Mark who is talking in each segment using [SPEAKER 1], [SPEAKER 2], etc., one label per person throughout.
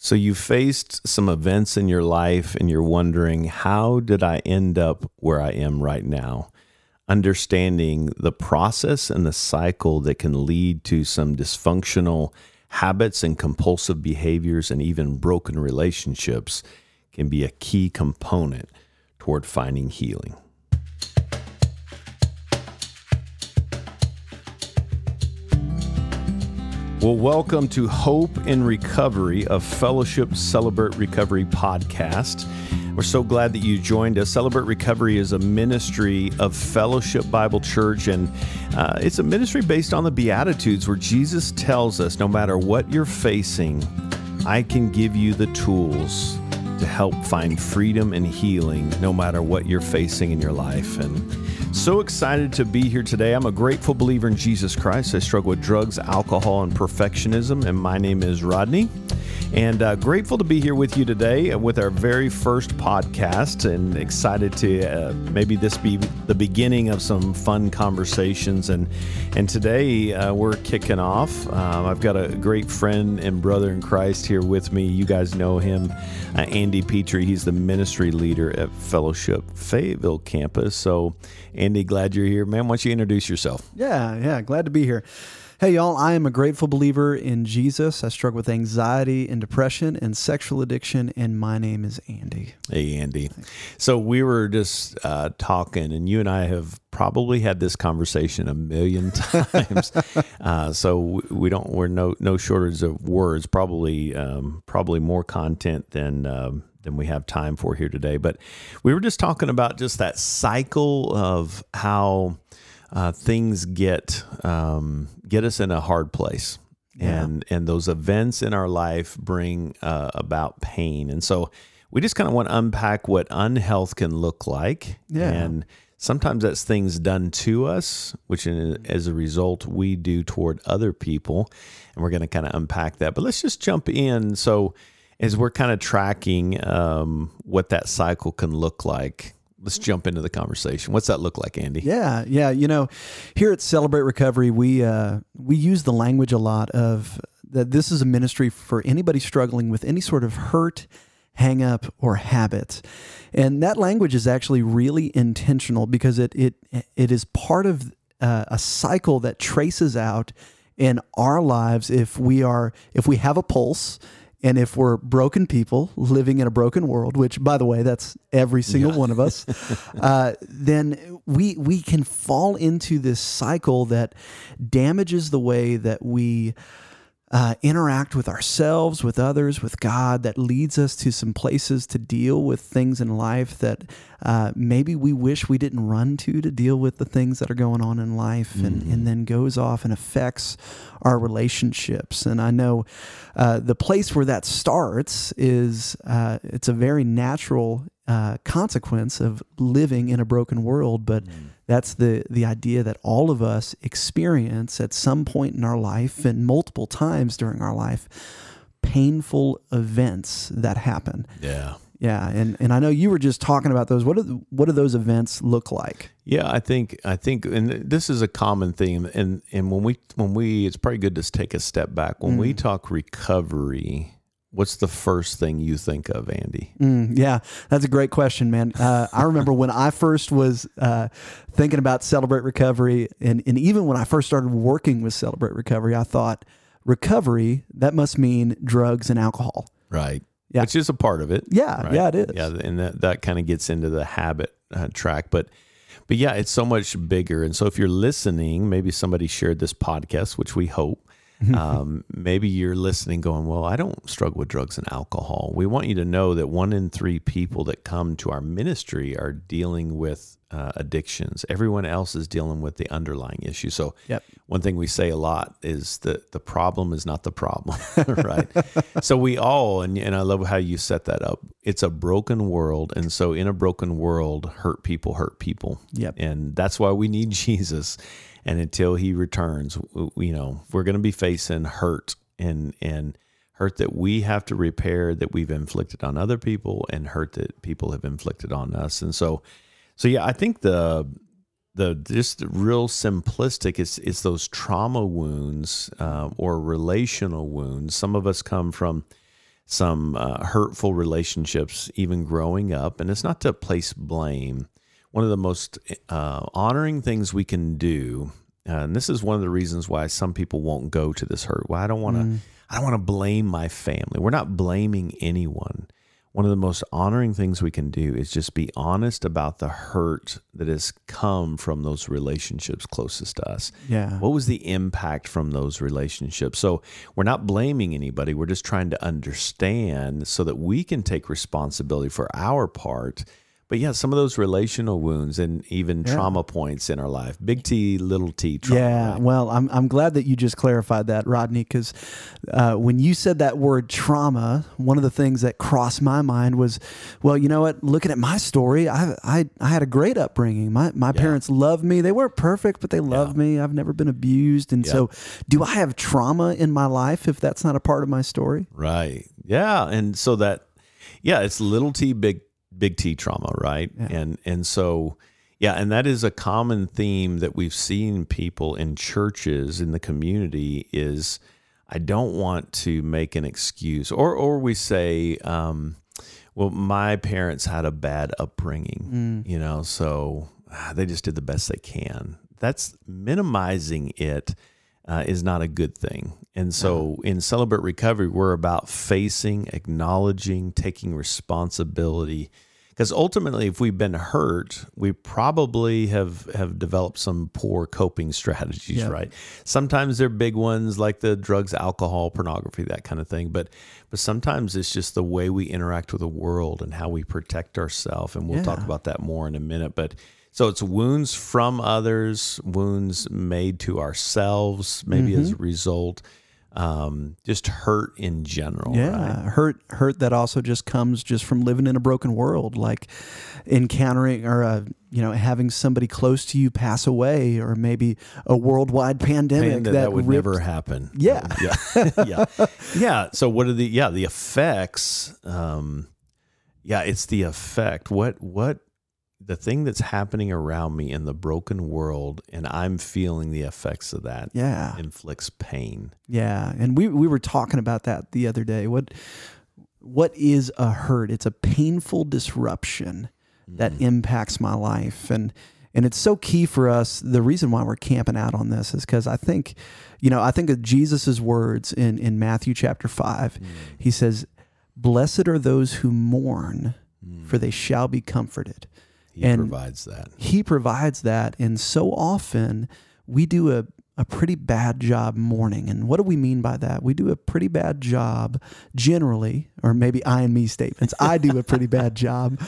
[SPEAKER 1] So you faced some events in your life and you're wondering, how did I end up where I am right now? Understanding the process and the cycle that can lead to some dysfunctional habits and compulsive behaviors and even broken relationships can be a key component toward finding healing. Well, welcome to Hope in Recovery, a Fellowship Celebrate Recovery podcast. We're so glad that you joined us. Celebrate Recovery is a ministry of Fellowship Bible Church, and uh, it's a ministry based on the Beatitudes where Jesus tells us no matter what you're facing, I can give you the tools to help find freedom and healing no matter what you're facing in your life. And so excited to be here today. I'm a grateful believer in Jesus Christ. I struggle with drugs, alcohol, and perfectionism, and my name is Rodney. And uh, grateful to be here with you today with our very first podcast, and excited to uh, maybe this be the beginning of some fun conversations. And and today uh, we're kicking off. Um, I've got a great friend and brother in Christ here with me. You guys know him, uh, Andy Petrie. He's the ministry leader at Fellowship Fayetteville campus. So, Andy, glad you're here, man. Why don't you introduce yourself?
[SPEAKER 2] Yeah, yeah, glad to be here. Hey, y'all, I am a grateful believer in Jesus. I struggle with anxiety and depression and sexual addiction, and my name is Andy.
[SPEAKER 1] Hey, Andy. So we were just uh, talking, and you and I have probably had this conversation a million times. uh, so we don't, we're no, no shortage of words, probably, um, probably more content than, um, than we have time for here today. But we were just talking about just that cycle of how uh, things get um, get us in a hard place, yeah. and and those events in our life bring uh, about pain, and so we just kind of want to unpack what unhealth can look like, yeah. and sometimes that's things done to us, which in, as a result we do toward other people, and we're going to kind of unpack that. But let's just jump in. So as we're kind of tracking um, what that cycle can look like let's jump into the conversation. What's that look like, Andy?
[SPEAKER 2] Yeah, yeah. You know, here at Celebrate Recovery, we uh, we use the language a lot of that. This is a ministry for anybody struggling with any sort of hurt, hang up, or habit, and that language is actually really intentional because it it it is part of uh, a cycle that traces out in our lives if we are if we have a pulse and if we're broken people living in a broken world, which by the way, that's every single yeah. one of us, uh, then we we can fall into this cycle that damages the way that we uh, interact with ourselves, with others, with God, that leads us to some places to deal with things in life that uh, maybe we wish we didn't run to to deal with the things that are going on in life, mm-hmm. and, and then goes off and affects our relationships. And I know uh, the place where that starts is uh, it's a very natural uh, consequence of living in a broken world, but mm. That's the the idea that all of us experience at some point in our life and multiple times during our life painful events that happen.
[SPEAKER 1] Yeah.
[SPEAKER 2] Yeah, and, and I know you were just talking about those. What do the, what do those events look like?
[SPEAKER 1] Yeah, I think I think, and this is a common theme. And and when we when we, it's probably good to take a step back. When mm. we talk recovery, What's the first thing you think of, Andy?
[SPEAKER 2] Mm, yeah, that's a great question, man. Uh, I remember when I first was uh, thinking about Celebrate Recovery, and, and even when I first started working with Celebrate Recovery, I thought recovery, that must mean drugs and alcohol.
[SPEAKER 1] Right. Yeah. Which is a part of it.
[SPEAKER 2] Yeah.
[SPEAKER 1] Right?
[SPEAKER 2] Yeah, it is.
[SPEAKER 1] Yeah. And that, that kind of gets into the habit uh, track. But but yeah, it's so much bigger. And so if you're listening, maybe somebody shared this podcast, which we hope, um, maybe you're listening going, Well, I don't struggle with drugs and alcohol. We want you to know that one in three people that come to our ministry are dealing with uh, addictions. Everyone else is dealing with the underlying issue. So, yep. one thing we say a lot is that the problem is not the problem, right? so, we all, and, and I love how you set that up. It's a broken world. And so, in a broken world, hurt people hurt people.
[SPEAKER 2] Yep.
[SPEAKER 1] And that's why we need Jesus. And until he returns, you know, we're going to be facing hurt and, and, hurt that we have to repair that we've inflicted on other people and hurt that people have inflicted on us. And so so yeah, I think the the just real simplistic is is those trauma wounds uh, or relational wounds. Some of us come from some uh, hurtful relationships, even growing up. And it's not to place blame. One of the most uh, honoring things we can do, uh, and this is one of the reasons why some people won't go to this hurt. Well, I don't want to. Mm. I don't want to blame my family. We're not blaming anyone one of the most honoring things we can do is just be honest about the hurt that has come from those relationships closest to us.
[SPEAKER 2] Yeah.
[SPEAKER 1] What was the impact from those relationships? So we're not blaming anybody. We're just trying to understand so that we can take responsibility for our part but yeah, some of those relational wounds and even yeah. trauma points in our life, big T, little T trauma.
[SPEAKER 2] Yeah,
[SPEAKER 1] right?
[SPEAKER 2] well, I'm, I'm glad that you just clarified that, Rodney, because uh, when you said that word trauma, one of the things that crossed my mind was, well, you know what? Looking at my story, I I, I had a great upbringing. My my yeah. parents loved me. They weren't perfect, but they loved yeah. me. I've never been abused, and so do I have trauma in my life if that's not a part of my story?
[SPEAKER 1] Right. Yeah, and so that yeah, it's little T, big big T trauma, right? Yeah. And and so yeah, and that is a common theme that we've seen people in churches in the community is I don't want to make an excuse, or or we say, um, well, my parents had a bad upbringing, mm. you know, so ah, they just did the best they can. That's minimizing it uh, is not a good thing. And so in Celebrate Recovery, we're about facing, acknowledging, taking responsibility because ultimately if we've been hurt we probably have have developed some poor coping strategies right sometimes they're big ones like the drugs alcohol pornography that kind of thing but but sometimes it's just the way we interact with the world and how we protect ourselves and we'll yeah. talk about that more in a minute but so it's wounds from others wounds made to ourselves maybe mm-hmm. as a result um, just hurt in general.
[SPEAKER 2] Yeah,
[SPEAKER 1] right?
[SPEAKER 2] hurt, hurt that also just comes just from living in a broken world, like encountering or uh, you know having somebody close to you pass away, or maybe a worldwide pandemic
[SPEAKER 1] Man, that, that, would ripped, never happen.
[SPEAKER 2] Yeah,
[SPEAKER 1] yeah, yeah, yeah. So what are the yeah the effects? Um, yeah, it's the effect. What what the thing that's happening around me in the broken world and I'm feeling the effects of that
[SPEAKER 2] yeah
[SPEAKER 1] inflicts pain.
[SPEAKER 2] Yeah. And we we were talking about that the other day. What what is a hurt? It's a painful disruption that mm. impacts my life and and it's so key for us. The reason why we're camping out on this is because I think, you know, I think of Jesus's words in, in Matthew chapter 5. Mm. He says, Blessed are those who mourn, mm. for they shall be comforted.
[SPEAKER 1] He and provides that.
[SPEAKER 2] He provides that. And so often we do a, a pretty bad job mourning. And what do we mean by that? We do a pretty bad job generally, or maybe I and me statements. I do a pretty bad job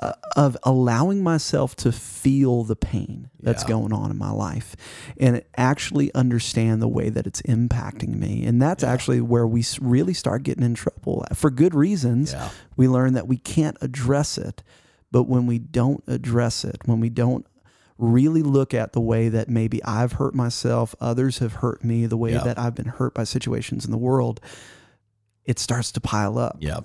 [SPEAKER 2] uh, of allowing myself to feel the pain that's yeah. going on in my life and actually understand the way that it's impacting me. And that's yeah. actually where we really start getting in trouble. For good reasons, yeah. we learn that we can't address it. But when we don't address it, when we don't really look at the way that maybe I've hurt myself, others have hurt me, the way yeah. that I've been hurt by situations in the world, it starts to pile up.
[SPEAKER 1] Yeah.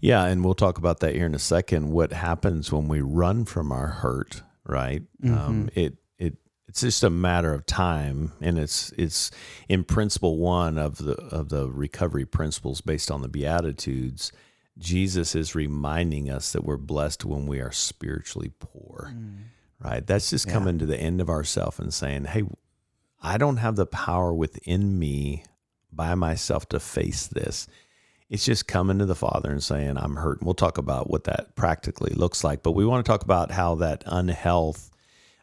[SPEAKER 1] Yeah. And we'll talk about that here in a second. What happens when we run from our hurt, right? Mm-hmm. Um, it, it, it's just a matter of time and it's it's in principle one of the of the recovery principles based on the beatitudes Jesus is reminding us that we're blessed when we are spiritually poor. Mm. Right? That's just yeah. coming to the end of ourself and saying, "Hey, I don't have the power within me by myself to face this." It's just coming to the Father and saying, "I'm hurt." And we'll talk about what that practically looks like, but we want to talk about how that unhealth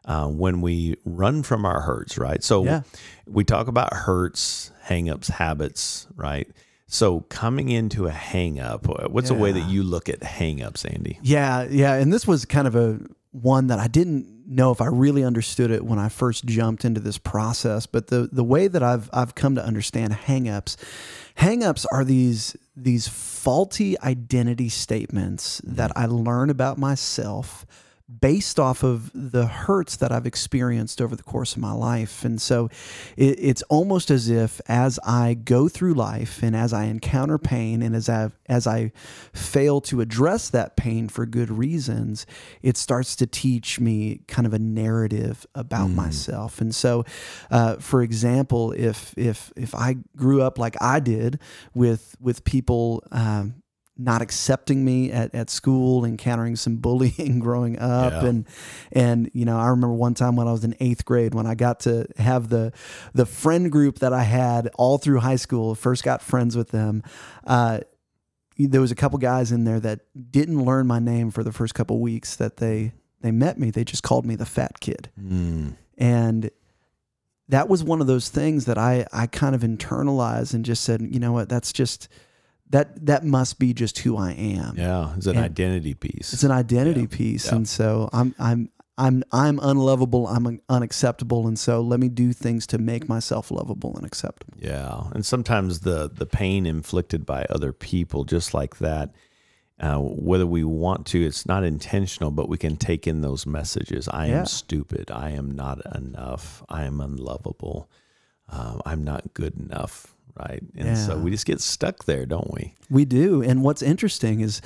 [SPEAKER 1] uh, when we run from our hurts, right? So yeah. we talk about hurts, hangups, habits, right? So coming into a hang up, uh, what's yeah. a way that you look at hang ups, Andy?
[SPEAKER 2] Yeah, yeah. And this was kind of a one that I didn't know if I really understood it when I first jumped into this process. But the the way that I've I've come to understand hang ups, hang ups are these these faulty identity statements that mm-hmm. I learn about myself based off of the hurts that I've experienced over the course of my life. And so it, it's almost as if as I go through life and as I encounter pain and as I as I fail to address that pain for good reasons, it starts to teach me kind of a narrative about mm. myself. And so, uh, for example, if if if I grew up like I did with with people um, not accepting me at, at school, encountering some bullying growing up. Yeah. And, and, you know, I remember one time when I was in eighth grade, when I got to have the, the friend group that I had all through high school, first got friends with them. Uh, there was a couple guys in there that didn't learn my name for the first couple weeks that they, they met me. They just called me the fat kid. Mm. And that was one of those things that I, I kind of internalized and just said, you know what, that's just, that that must be just who I am.
[SPEAKER 1] Yeah, it's an and identity piece.
[SPEAKER 2] It's an identity yeah. piece, yeah. and so I'm I'm I'm I'm unlovable. I'm unacceptable, and so let me do things to make myself lovable and acceptable.
[SPEAKER 1] Yeah, and sometimes the the pain inflicted by other people, just like that, uh, whether we want to, it's not intentional, but we can take in those messages. I yeah. am stupid. I am not enough. I am unlovable. Uh, I'm not good enough right? And yeah. so we just get stuck there, don't we?
[SPEAKER 2] We do. And what's interesting is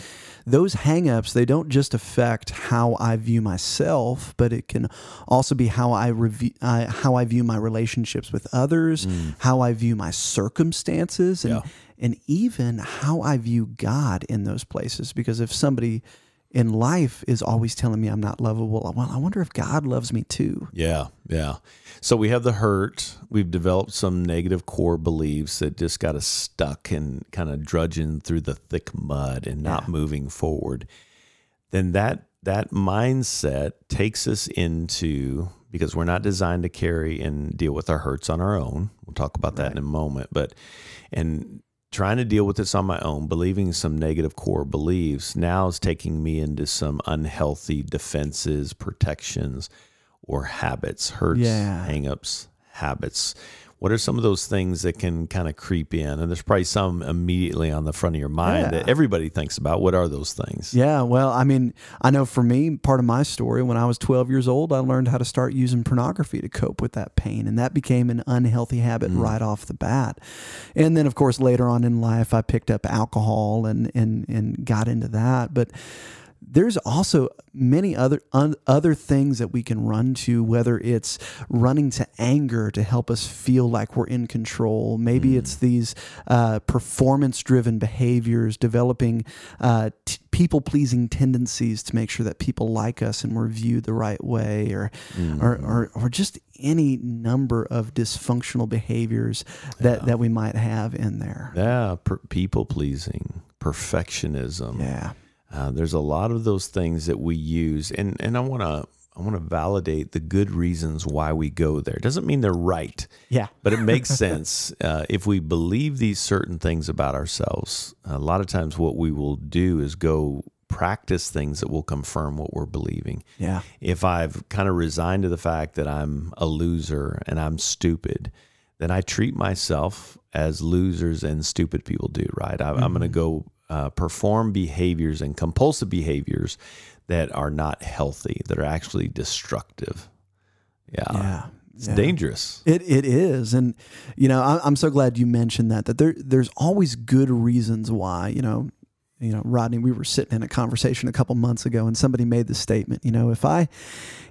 [SPEAKER 2] those hangups, they don't just affect how I view myself, but it can also be how I review uh, how I view my relationships with others, mm. how I view my circumstances and yeah. and even how I view God in those places because if somebody in life is always telling me I'm not lovable. Well, I wonder if God loves me too.
[SPEAKER 1] Yeah, yeah. So we have the hurt. We've developed some negative core beliefs that just got us stuck and kind of drudging through the thick mud and not yeah. moving forward. Then that that mindset takes us into because we're not designed to carry and deal with our hurts on our own. We'll talk about that right. in a moment, but and trying to deal with this on my own, believing some negative core beliefs, now is taking me into some unhealthy defenses, protections, or habits, hurts, yeah. hangups, habits what are some of those things that can kind of creep in? And there's probably some immediately on the front of your mind yeah. that everybody thinks about. What are those things?
[SPEAKER 2] Yeah, well, I mean, I know for me, part of my story, when I was 12 years old, I learned how to start using pornography to cope with that pain. And that became an unhealthy habit mm. right off the bat. And then, of course, later on in life, I picked up alcohol and, and, and got into that. But there's also many other un, other things that we can run to whether it's running to anger to help us feel like we're in control maybe mm. it's these uh, performance driven behaviors developing uh, t- people pleasing tendencies to make sure that people like us and we're viewed the right way or mm. or, or, or just any number of dysfunctional behaviors that, yeah. that we might have in there
[SPEAKER 1] yeah per- people pleasing perfectionism
[SPEAKER 2] yeah
[SPEAKER 1] uh, there's a lot of those things that we use, and and I want to I want to validate the good reasons why we go there. It doesn't mean they're right.
[SPEAKER 2] Yeah.
[SPEAKER 1] But it makes sense. Uh, if we believe these certain things about ourselves, a lot of times what we will do is go practice things that will confirm what we're believing.
[SPEAKER 2] Yeah.
[SPEAKER 1] If I've kind of resigned to the fact that I'm a loser and I'm stupid, then I treat myself as losers and stupid people do, right? I, am going to go uh, perform behaviors and compulsive behaviors that are not healthy, that are actually destructive. Yeah.
[SPEAKER 2] Yeah.
[SPEAKER 1] It's yeah. dangerous.
[SPEAKER 2] It it is, and you know I, am so glad you mentioned that. That there there's always good reasons why. You know, you know, Rodney. We were sitting in a conversation a couple months ago, and somebody made the statement. You know, if I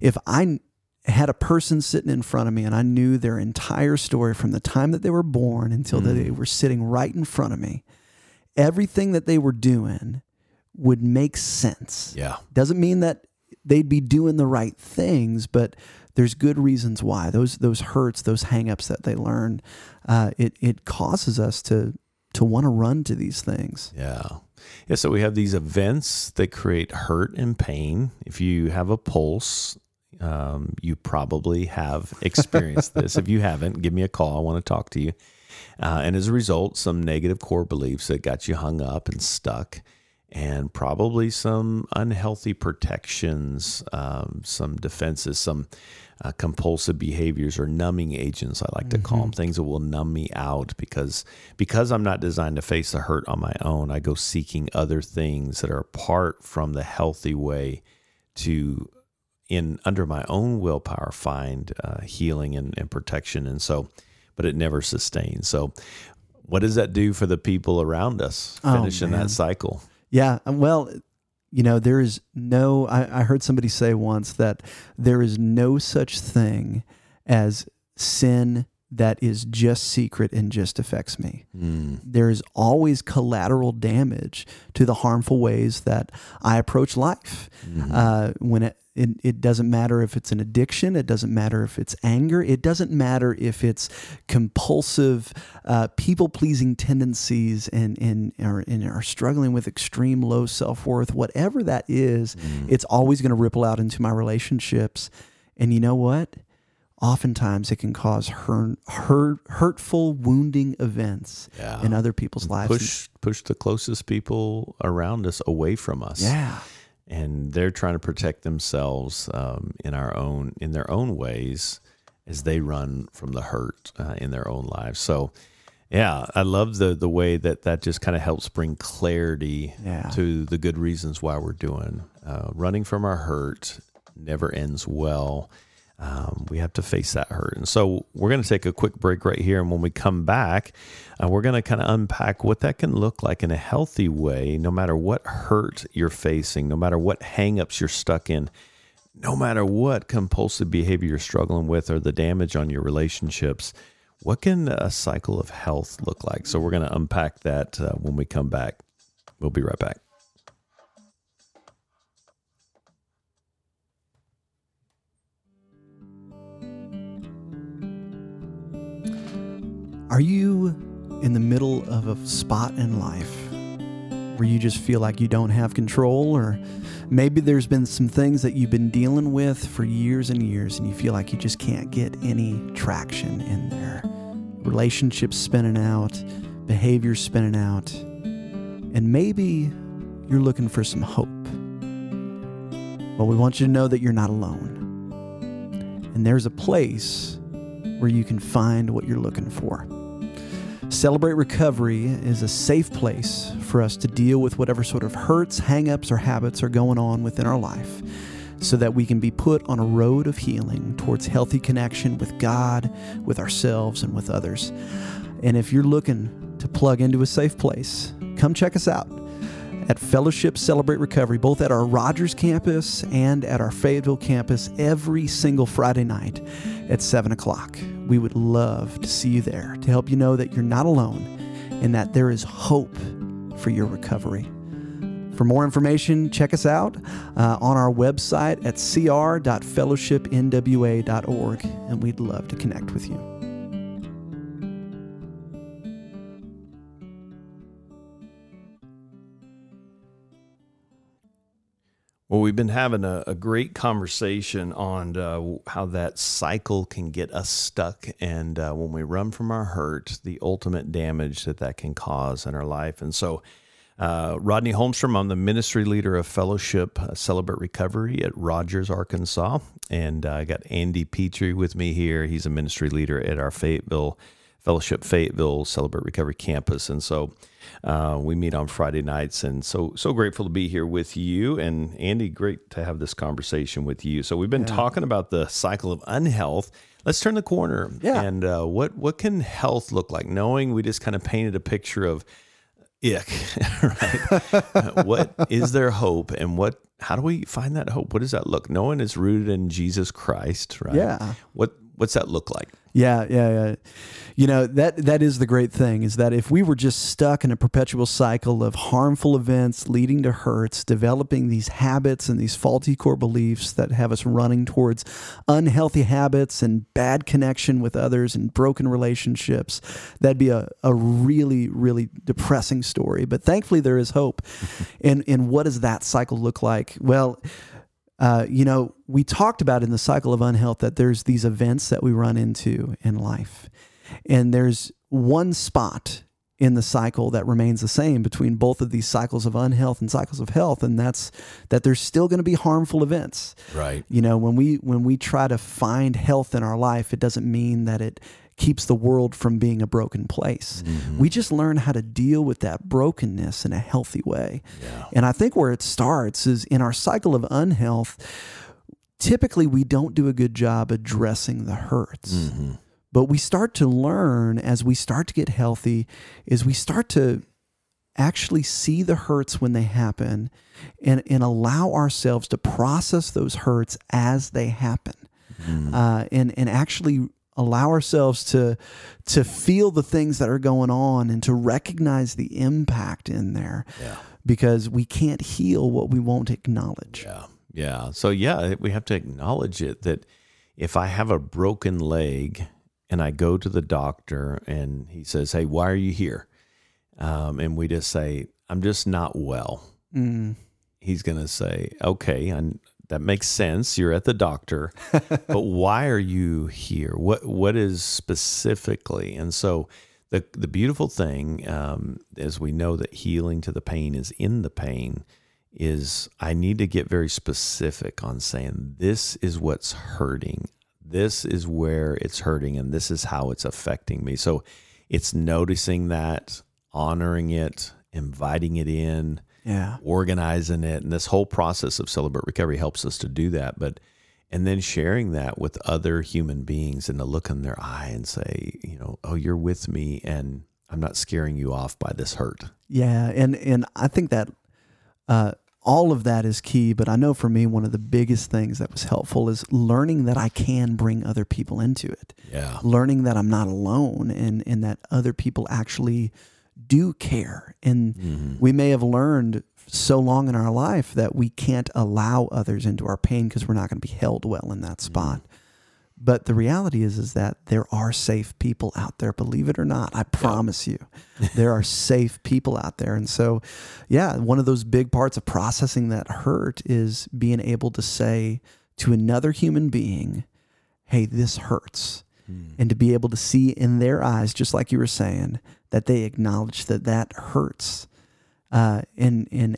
[SPEAKER 2] if I had a person sitting in front of me and I knew their entire story from the time that they were born until mm. they were sitting right in front of me, everything that they were doing would make sense.
[SPEAKER 1] Yeah.
[SPEAKER 2] Doesn't mean that they'd be doing the right things, but there's good reasons why. Those those hurts, those hangups that they learn, uh, it it causes us to to want to run to these things.
[SPEAKER 1] Yeah. Yeah, so we have these events that create hurt and pain. If you have a pulse, um, you probably have experienced this. If you haven't, give me a call. I want to talk to you. Uh, and as a result, some negative core beliefs that got you hung up and stuck, and probably some unhealthy protections, um, some defenses, some uh, compulsive behaviors or numbing agents. I like to call them mm-hmm. things that will numb me out because because I'm not designed to face the hurt on my own. I go seeking other things that are apart from the healthy way to in under my own willpower find uh, healing and, and protection, and so, but it never sustains. So, what does that do for the people around us
[SPEAKER 2] Oh,
[SPEAKER 1] finishing
[SPEAKER 2] man.
[SPEAKER 1] that cycle?
[SPEAKER 2] Yeah. um, Well, you know, there is no, I, I heard somebody say once that there is no such thing as sin that is just secret and just affects me.
[SPEAKER 1] Mm,
[SPEAKER 2] There is always collateral damage to the harmful ways that I approach life.
[SPEAKER 1] mhm.
[SPEAKER 2] Uh, when it, it, it doesn't matter if it's an addiction, it doesn't matter if it's anger, it doesn't matter if it's compulsive, uh, people pleasing tendencies and, and, are, and are struggling with extreme low self worth, whatever that is,
[SPEAKER 1] Mm.
[SPEAKER 2] it's always going to ripple out into my relationships. And you know what? Oftentimes it can cause hurt, hurt, hurtful, wounding events
[SPEAKER 1] yeah.
[SPEAKER 2] in other people's lives.
[SPEAKER 1] push push the closest people around us away from us.
[SPEAKER 2] Yeah.
[SPEAKER 1] And they're trying to protect themselves um, in our own in their own ways as they run from the hurt uh, in their own lives. So, yeah, I love the the way that that just kind of helps bring clarity
[SPEAKER 2] Yeah.
[SPEAKER 1] to the good reasons why we're doing uh, running from our hurt never ends well. Um, we have to face that hurt. And so we're going to take a quick break right here. And when we come back, uh, we're going to kind of unpack what that can look like in a healthy way, no matter what hurt you're facing, no matter what hangups you're stuck in, no matter what compulsive behavior you're struggling with or the damage on your relationships. What can a cycle of health look like? So we're going to unpack that uh, when we come back. We'll be right back.
[SPEAKER 2] Are you in the middle of a spot in life where you just feel like you don't have control, or maybe there's been some things that you've been dealing with for years and years and you feel like you just can't get any traction in there? Relationships spinning out, behavior spinning out, and maybe you're looking for some hope. Well, we want you to know that you're not alone. And there's a place where you can find what you're looking for. Celebrate Recovery is a safe place for us to deal with whatever sort of hurts, hangups, or habits are going on within our life so that we can be put on a road of healing towards healthy connection with God, with ourselves, and with others. And if you're looking to plug into a safe place, come check us out at Fellowship Celebrate Recovery, both at our Rogers campus and at our Fayetteville campus every single Friday night at 7 o'clock. We would love to see you there to help you know that you're not alone and that there is hope for your recovery. For more information, check us out uh, on our website at cr.fellowshipnwa.org, and we'd love to connect with you.
[SPEAKER 1] Well, we've been having a, a great conversation on uh, how that cycle can get us stuck, and uh, when we run from our hurt, the ultimate damage that that can cause in our life. And so, uh, Rodney Holmstrom, I'm the ministry leader of Fellowship uh, Celebrate Recovery at Rogers, Arkansas, and uh, I got Andy Petrie with me here. He's a ministry leader at our Fayetteville Fellowship Fayetteville Celebrate Recovery campus, and so. Uh, we meet on Friday nights, and so so grateful to be here with you and Andy. Great to have this conversation with you. So we've been talking about the cycle of unhealth. Let's turn the corner.
[SPEAKER 2] Yeah.
[SPEAKER 1] And uh, what what can health look like? Knowing we just kind of painted a picture of ick, right? what is there hope, and what? How do we find that hope? What does that look? Knowing it's rooted in Jesus Christ, right?
[SPEAKER 2] Yeah.
[SPEAKER 1] What what's that look like?
[SPEAKER 2] Yeah, yeah, yeah. You know, that that is the great thing is that if we were just stuck in a perpetual cycle of harmful events leading to hurts, developing these habits and these faulty core beliefs that have us running towards unhealthy habits and bad connection with others and broken relationships, that'd be a, a really, really depressing story. But thankfully there is hope. and and what does that cycle look like? Well, uh, you know, we talked about in the cycle of unhealth that there's these events that we run into in life. And there's one spot in the cycle that remains the same between both of these cycles of unhealth and cycles of health and that's that there's still going to be harmful events
[SPEAKER 1] Right.
[SPEAKER 2] you know when we when we try to find health in our life it doesn't mean that it keeps the world from being a broken place we just learn how to deal with that brokenness in a healthy way
[SPEAKER 1] Yeah.
[SPEAKER 2] and i think where it starts is in our cycle of unhealth typically we don't do a good job addressing the hurts.
[SPEAKER 1] Mm-hmm.
[SPEAKER 2] But we start to learn as we start to get healthy, is we start to actually see the hurts when they happen and, and allow ourselves to process those hurts as they happen.
[SPEAKER 1] Mm.
[SPEAKER 2] Uh, and, and actually allow ourselves to to feel the things that are going on and to recognize the impact in there
[SPEAKER 1] Yeah.
[SPEAKER 2] because we can't heal what we won't acknowledge.
[SPEAKER 1] Yeah. Yeah. So, yeah, we have to acknowledge it that if I have a broken leg and I go to the doctor and he says, Hey, why are you here? Um, and we just say, I'm just not well.
[SPEAKER 2] Mm.
[SPEAKER 1] He's going to say, Okay, and that makes sense. You're at the doctor, but why are you here? What What is specifically? And so, the the beautiful thing, um, as we know that healing to the pain is in the pain, is I need to get very specific on saying this is what's hurting. This is where it's hurting, and this is how it's affecting me. So, it's noticing that, honoring it, inviting it in
[SPEAKER 2] Yeah.
[SPEAKER 1] organizing it and this whole process of celebrate recovery helps us to do that but and then sharing that with other human beings and to look in their eye and say you know oh you're with me and i'm not scaring you off by this hurt
[SPEAKER 2] Yeah, and and I think that uh, all of that is key. But I know for me, one of the biggest things that was helpful is learning that I can bring other people into it.
[SPEAKER 1] yeah
[SPEAKER 2] Learning that I'm not alone, and and that other people actually do care. And
[SPEAKER 1] Mhm.
[SPEAKER 2] we may have learned so long in our life that we can't allow others into our pain because we're not going to be held well in that spot. But the reality is is that there are safe people out there, believe it or not. I promise you. there are safe people out there. And so, yeah, one of those big parts of processing that hurt is being able to say to another human being, "Hey, this hurts." and to be able to see in their eyes, just like you were saying, that they acknowledge that that hurts, uh, and and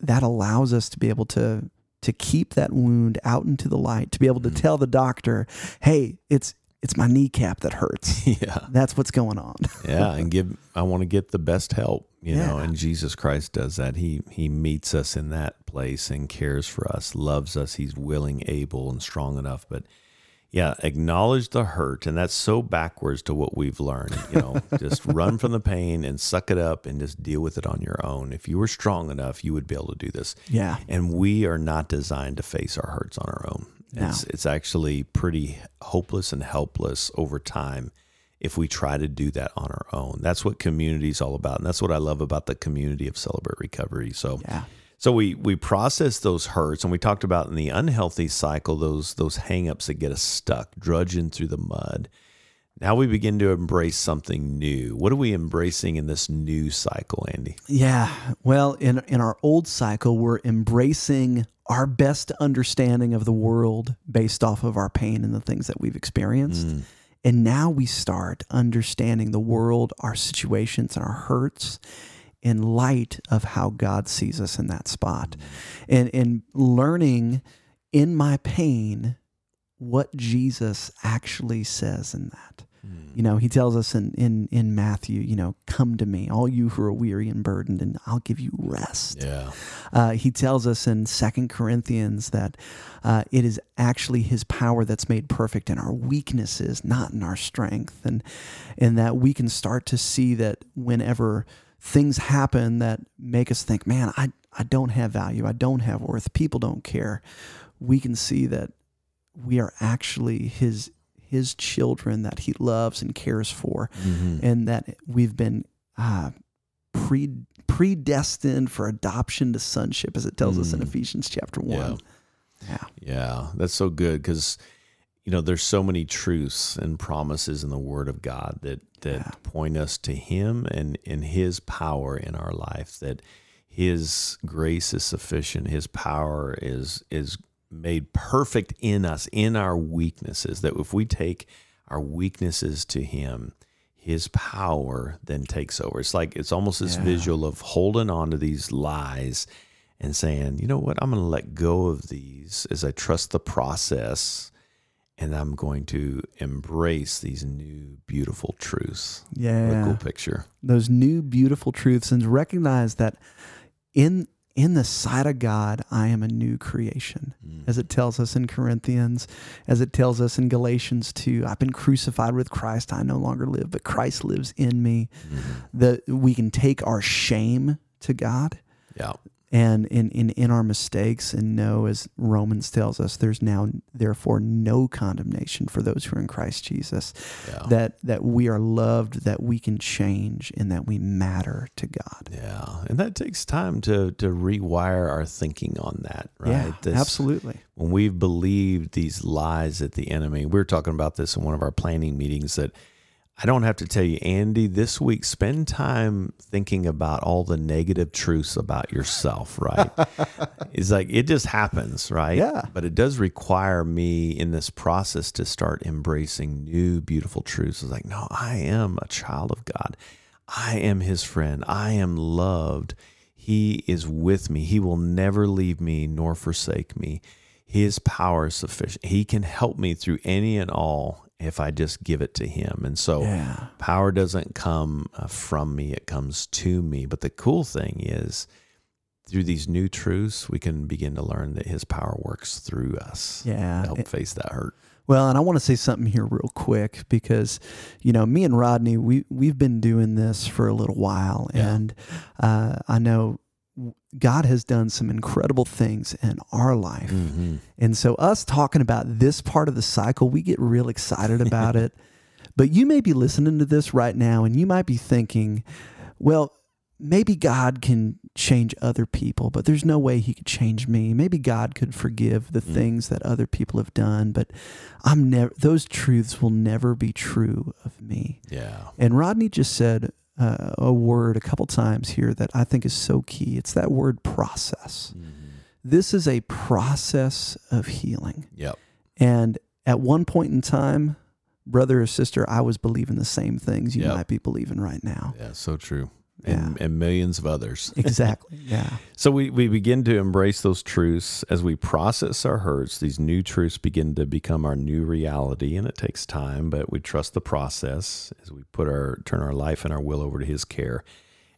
[SPEAKER 2] that allows us to be able to to keep that wound out into the light, to be able to tell the doctor, "Hey, it's it's my kneecap that hurts.
[SPEAKER 1] yeah.
[SPEAKER 2] That's what's going on."
[SPEAKER 1] yeah and give i want to get the best help you know and jesus christ does that. He he meets us in that place and cares for us loves us. He's willing able and strong enough but yeah acknowledge the hurt and that's so backwards to what we've learned you know just run from the pain and suck it up and just deal with it on your own if you were strong enough you would be able to do this
[SPEAKER 2] yeah,
[SPEAKER 1] and we are not designed to face our hurts on our own.
[SPEAKER 2] No.
[SPEAKER 1] It's it's actually pretty hopeless and helpless over time if we try to do that on our own. That's what community is all about, and that's what I love about the community of Celebrate Recovery. So.
[SPEAKER 2] yeah,
[SPEAKER 1] So we we process those hurts, and we talked about in the unhealthy cycle those those hangups that get us stuck, drudging through the mud. Now we begin to embrace something new. What are we embracing in this new cycle, Andy?
[SPEAKER 2] yeah. Well, in in our old cycle, we're embracing our best understanding of the world based off of our pain and the things that we've experienced. Mm. And now we start understanding the world, our situations, and our hurts in light of how God sees us in that spot. And, and learning in my pain what Jesus actually says in that. You know, he tells us in, in, in Matthew, you know, come to me, all you who are weary and burdened, and I'll give you rest.
[SPEAKER 1] Yeah.
[SPEAKER 2] Uh, he tells us in Second Corinthians that uh, it is actually His power that's made perfect in our weaknesses, not in our strength, and and that we can start to see that whenever things happen that make us think, man, I I don't have value, I don't have worth, people don't care, we can see that we are actually His His children that He loves and cares for,
[SPEAKER 1] Mhm.
[SPEAKER 2] and that we've been uh, pre predestined for adoption to sonship, as it tells us in
[SPEAKER 1] Mm.
[SPEAKER 2] Ephesians chapter one. Yeah,
[SPEAKER 1] Yeah, that's so good because you know there's so many truths and promises in the Word of God that that
[SPEAKER 2] Yeah.
[SPEAKER 1] point us to Him and and His power in our life. That His grace is sufficient. His power is is made perfect in us in our weaknesses. That if we take our weaknesses to Him. His power then takes over. It's like it's almost this
[SPEAKER 2] Yeah.
[SPEAKER 1] visual of holding on to these lies and saying, you know what, I'm going to let go of these as I trust the process and I'm going to embrace these new beautiful truths. What a
[SPEAKER 2] yeah.
[SPEAKER 1] cool picture.
[SPEAKER 2] Those new beautiful truths, and recognize that in in the sight of God, I am a new creation.
[SPEAKER 1] Mm.
[SPEAKER 2] As it tells us in Corinthians, as it tells us in Galatians 2, I've been crucified with Christ. I no longer live, but Christ lives in me.
[SPEAKER 1] Mhm.
[SPEAKER 2] That we can take our shame to God
[SPEAKER 1] Yeah.
[SPEAKER 2] And in, in, in our mistakes and know, as Romans tells us, there's now therefore no condemnation for those who are in Christ Jesus.
[SPEAKER 1] Yeah.
[SPEAKER 2] That that we are loved, that we can change, and that we matter to God.
[SPEAKER 1] yeah. And that takes time to to rewire our thinking on that, right?
[SPEAKER 2] Yeah,
[SPEAKER 1] This-
[SPEAKER 2] absolutely.
[SPEAKER 1] when we've believed these lies at the enemy, we were talking about this in one of our planning meetings that I don't have to tell you, Andy, this week, spend time thinking about all the negative truths about yourself, right? it's like it just happens, right?
[SPEAKER 2] Yeah.
[SPEAKER 1] But it does require me in this process to start embracing new, beautiful truths. It's like, no, I am a child of God. I am his friend. I am loved. He is with me. He will never leave me nor forsake me. His power is sufficient. He can help me through any and all if I just give it to him. And so
[SPEAKER 2] Yeah.
[SPEAKER 1] power doesn't come uh, from me, it comes to me. But the cool thing is, through these new truths, we can begin to learn that his power works through us
[SPEAKER 2] Yeah.
[SPEAKER 1] to help face that hurt.
[SPEAKER 2] Well, and I want to say something here real quick because, you know, me and Rodney, we we've been doing this for a little while,
[SPEAKER 1] Yeah.
[SPEAKER 2] and uh, I know God has done some incredible things in our life,
[SPEAKER 1] Mm-hmm.
[SPEAKER 2] and so us talking about this part of the cycle, we get real excited about it. But you may be listening to this right now, and you might be thinking, well. Maybe God can change other people, but there's no way he could change me. Maybe God could forgive the
[SPEAKER 1] Mm.
[SPEAKER 2] things that other people have done, but I'm never those truths will never be true of me.
[SPEAKER 1] Yeah.
[SPEAKER 2] And Rodney just said uh, a word a couple times here that I think is so key. It's that word process.
[SPEAKER 1] Mhm.
[SPEAKER 2] This is a process of healing.
[SPEAKER 1] Yep.
[SPEAKER 2] And at one point in time, brother or sister, I was believing the same things you
[SPEAKER 1] Yep.
[SPEAKER 2] might be believing right now.
[SPEAKER 1] Yeah. So true. And, and millions of others.
[SPEAKER 2] Exactly. Yeah.
[SPEAKER 1] So we, we begin to embrace those truths as we process our hurts. These new truths begin to become our new reality, and it takes time, but we trust the process as we put our turn our life and our will over to His care,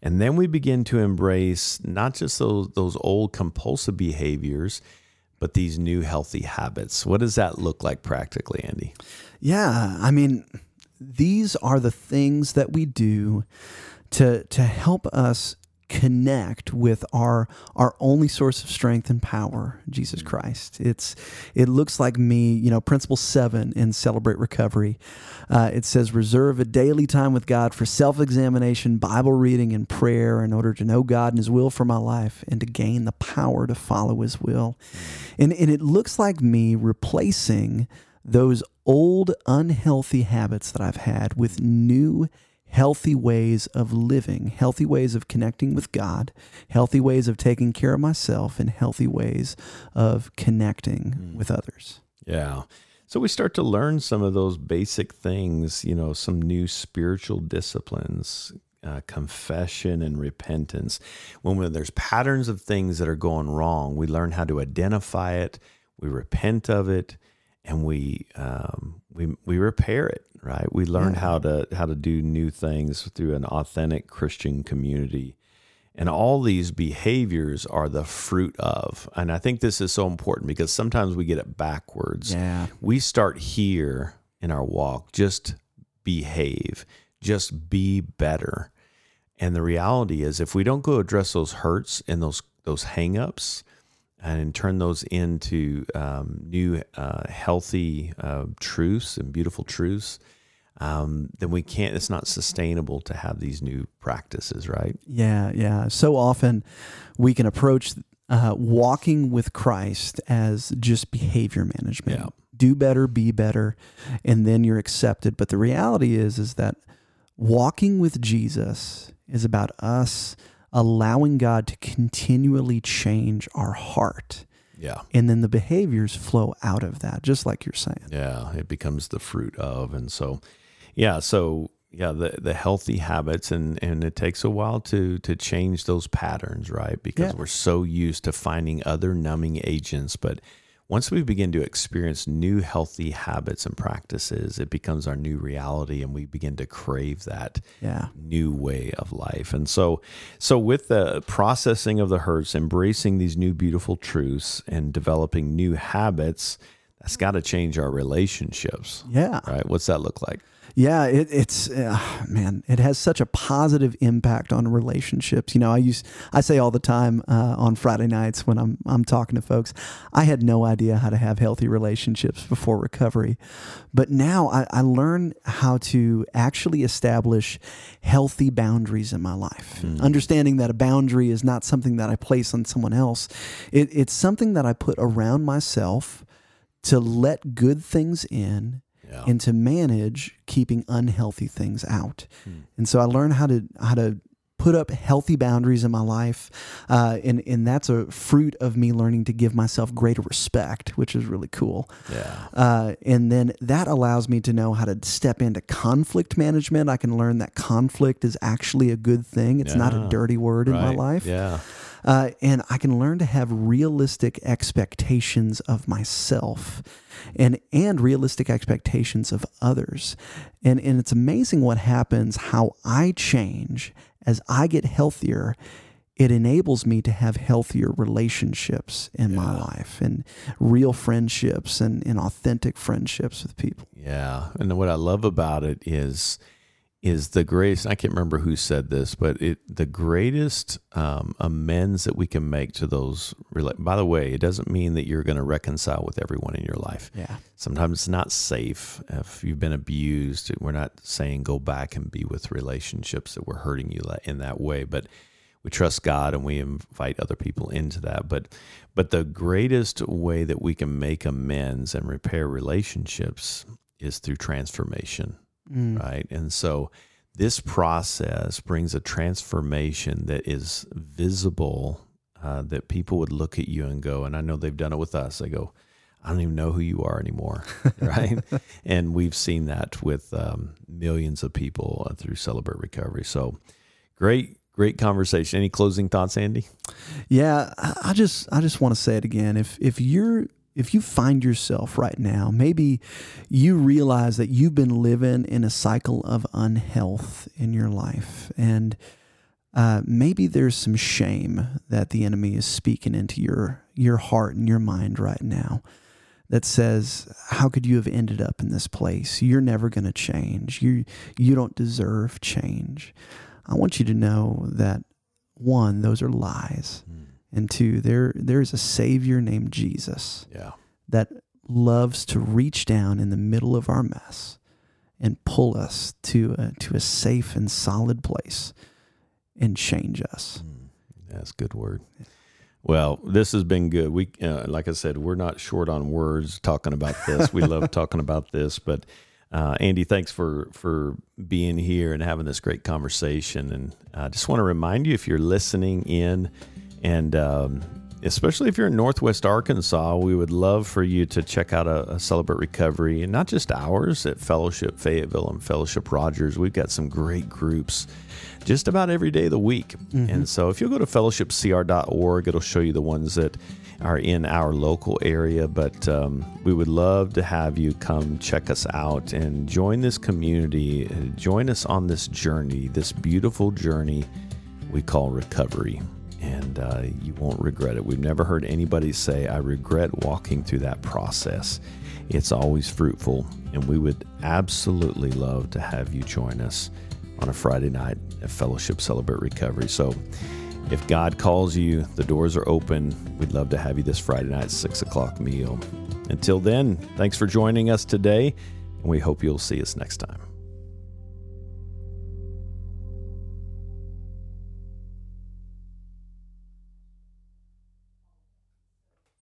[SPEAKER 1] and then we begin to embrace not just those those old compulsive behaviors, but these new healthy habits. What does that look like practically, Andy?
[SPEAKER 2] Yeah, I mean, these are the things that we do to to help us connect with our our only source of strength and power, Jesus Christ. It's it looks like me, you know, principle seven in Celebrate Recovery. Uh, it says reserve a daily time with God for self examination, Bible reading, and prayer in order to know God and His will for my life and to gain the power to follow His will. And and it looks like me replacing those old unhealthy habits that I've had with new healthy ways of living, healthy ways of connecting with God, healthy ways of taking care of myself, and healthy ways of connecting with others.
[SPEAKER 1] Yeah. So we start to learn some of those basic things, you know, some new spiritual disciplines, uh, confession and repentance. When we- there's patterns of things that are going wrong, we learn how to identify it, we repent of it, and we um, we we repair it. Right? We learn
[SPEAKER 2] Yeah.
[SPEAKER 1] how to how to do new things through an authentic Christian community. And all these behaviors are the fruit of. And I think this is so important because sometimes we get it backwards.
[SPEAKER 2] Yeah.
[SPEAKER 1] We start here in our walk, just behave, just be better. And the reality is if we don't go address those hurts and those those hangups and turn those into um, new uh, healthy uh, truths and beautiful truths, um, then we can't. It's not sustainable to have these new practices, right?
[SPEAKER 2] Yeah, yeah. So often we can approach uh, walking with Christ as just behavior management.
[SPEAKER 1] Yeah.
[SPEAKER 2] Do better, be better, and then you're accepted. But the reality is, is that walking with Jesus is about us allowing God to continually change our heart.
[SPEAKER 1] Yeah.
[SPEAKER 2] And then the behaviors flow out of that, just like you're saying.
[SPEAKER 1] Yeah, it becomes the fruit of, and so, yeah, so yeah, the the healthy habits, and and it takes a while to to change those patterns, right? Because
[SPEAKER 2] Yeah.
[SPEAKER 1] we're so used to finding other numbing agents, but once we begin to experience new healthy habits and practices, it becomes our new reality and we begin to crave that
[SPEAKER 2] Yeah.
[SPEAKER 1] new way of life. And so so with the processing of the hurts, embracing these new beautiful truths and developing new habits, that's got to change our relationships.
[SPEAKER 2] Yeah.
[SPEAKER 1] Right? What's that look like?
[SPEAKER 2] Yeah, it, it's uh, man, it has such a positive impact on relationships. You know, I use I say all the time uh, on Friday nights when I'm I'm talking to folks, I had no idea how to have healthy relationships before recovery, but now I, I learn how to actually establish healthy boundaries in my life. Understanding that a boundary is not something that I place on someone else, it, it's something that I put around myself to let good things in
[SPEAKER 1] Yeah.
[SPEAKER 2] and to manage keeping unhealthy things out. Hmm. And so I learned how to how to put up healthy boundaries in my life, uh, and and that's a fruit of me learning to give myself greater respect, which is really cool.
[SPEAKER 1] yeah.
[SPEAKER 2] Uh, and then that allows me to know how to step into conflict management. I can learn that conflict is actually a good thing. It's not a dirty word in my life.
[SPEAKER 1] Yeah.
[SPEAKER 2] Uh, and I can learn to have realistic expectations of myself and and realistic expectations of others. And and it's amazing what happens how I change as I get healthier. It enables me to have healthier relationships in my life and real friendships and, and authentic friendships with people.
[SPEAKER 1] Yeah, and what I love about it is is the greatest. I can't remember who said this, but it the greatest um, amends that we can make to those. By the way, it doesn't mean that you're going to reconcile with everyone in your life.
[SPEAKER 2] Yeah.
[SPEAKER 1] Sometimes it's not safe if you've been abused. We're not saying go back and be with relationships that were hurting you in that way, but we trust God and we invite other people into that. But but the greatest way that we can make amends and repair relationships is through transformation,
[SPEAKER 2] Mm.
[SPEAKER 1] right? And so this process brings a transformation that is visible, uh, that people would look at you and go, and I know they've done it with us. They go, I don't even know who you are anymore, right? and we've seen that with um, millions of people uh, through Celebrate Recovery. So great, great conversation. Any closing thoughts, Andy?
[SPEAKER 2] Yeah, I I just I just want to say it again. If if you're if you find yourself right now, maybe you realize that you've been living in a cycle of unhealth in your life, and uh, maybe there's some shame that the enemy is speaking into your your heart and your mind right now that says, "How could you have ended up in this place? You're never going to change. You you don't deserve change." I want you to know that one, those are lies. And two, there there's a savior named Jesus
[SPEAKER 1] Yeah.
[SPEAKER 2] that loves to reach down in the middle of our mess and pull us to a, to a safe and solid place and change us.
[SPEAKER 1] That's a good word. Well, this has been good. We, uh, like I said, we're not short on words talking about this. We love talking about this. But uh, Andy, thanks for for being here and having this great conversation. And I just want to remind you, if you're listening in, and um, especially if you're in Northwest Arkansas, we would love for you to check out a, a Celebrate Recovery, and not just ours at Fellowship Fayetteville and Fellowship Rogers. We've got some great groups just about every day of the week. And so if you'll go to fellowshipcr.org, it'll show you the ones that are in our local area. But um, we would love to have you come check us out and join this community, and join us on this journey, this beautiful journey we call recovery. And uh, you won't regret it. We've never heard anybody say, I regret walking through that process. It's always fruitful, and we would absolutely love to have you join us on a Friday night at Fellowship Celebrate Recovery. So if God calls you, the doors are open. We'd love to have you this Friday night, six o'clock meal. Until then, thanks for joining us today, and we hope you'll see us next time.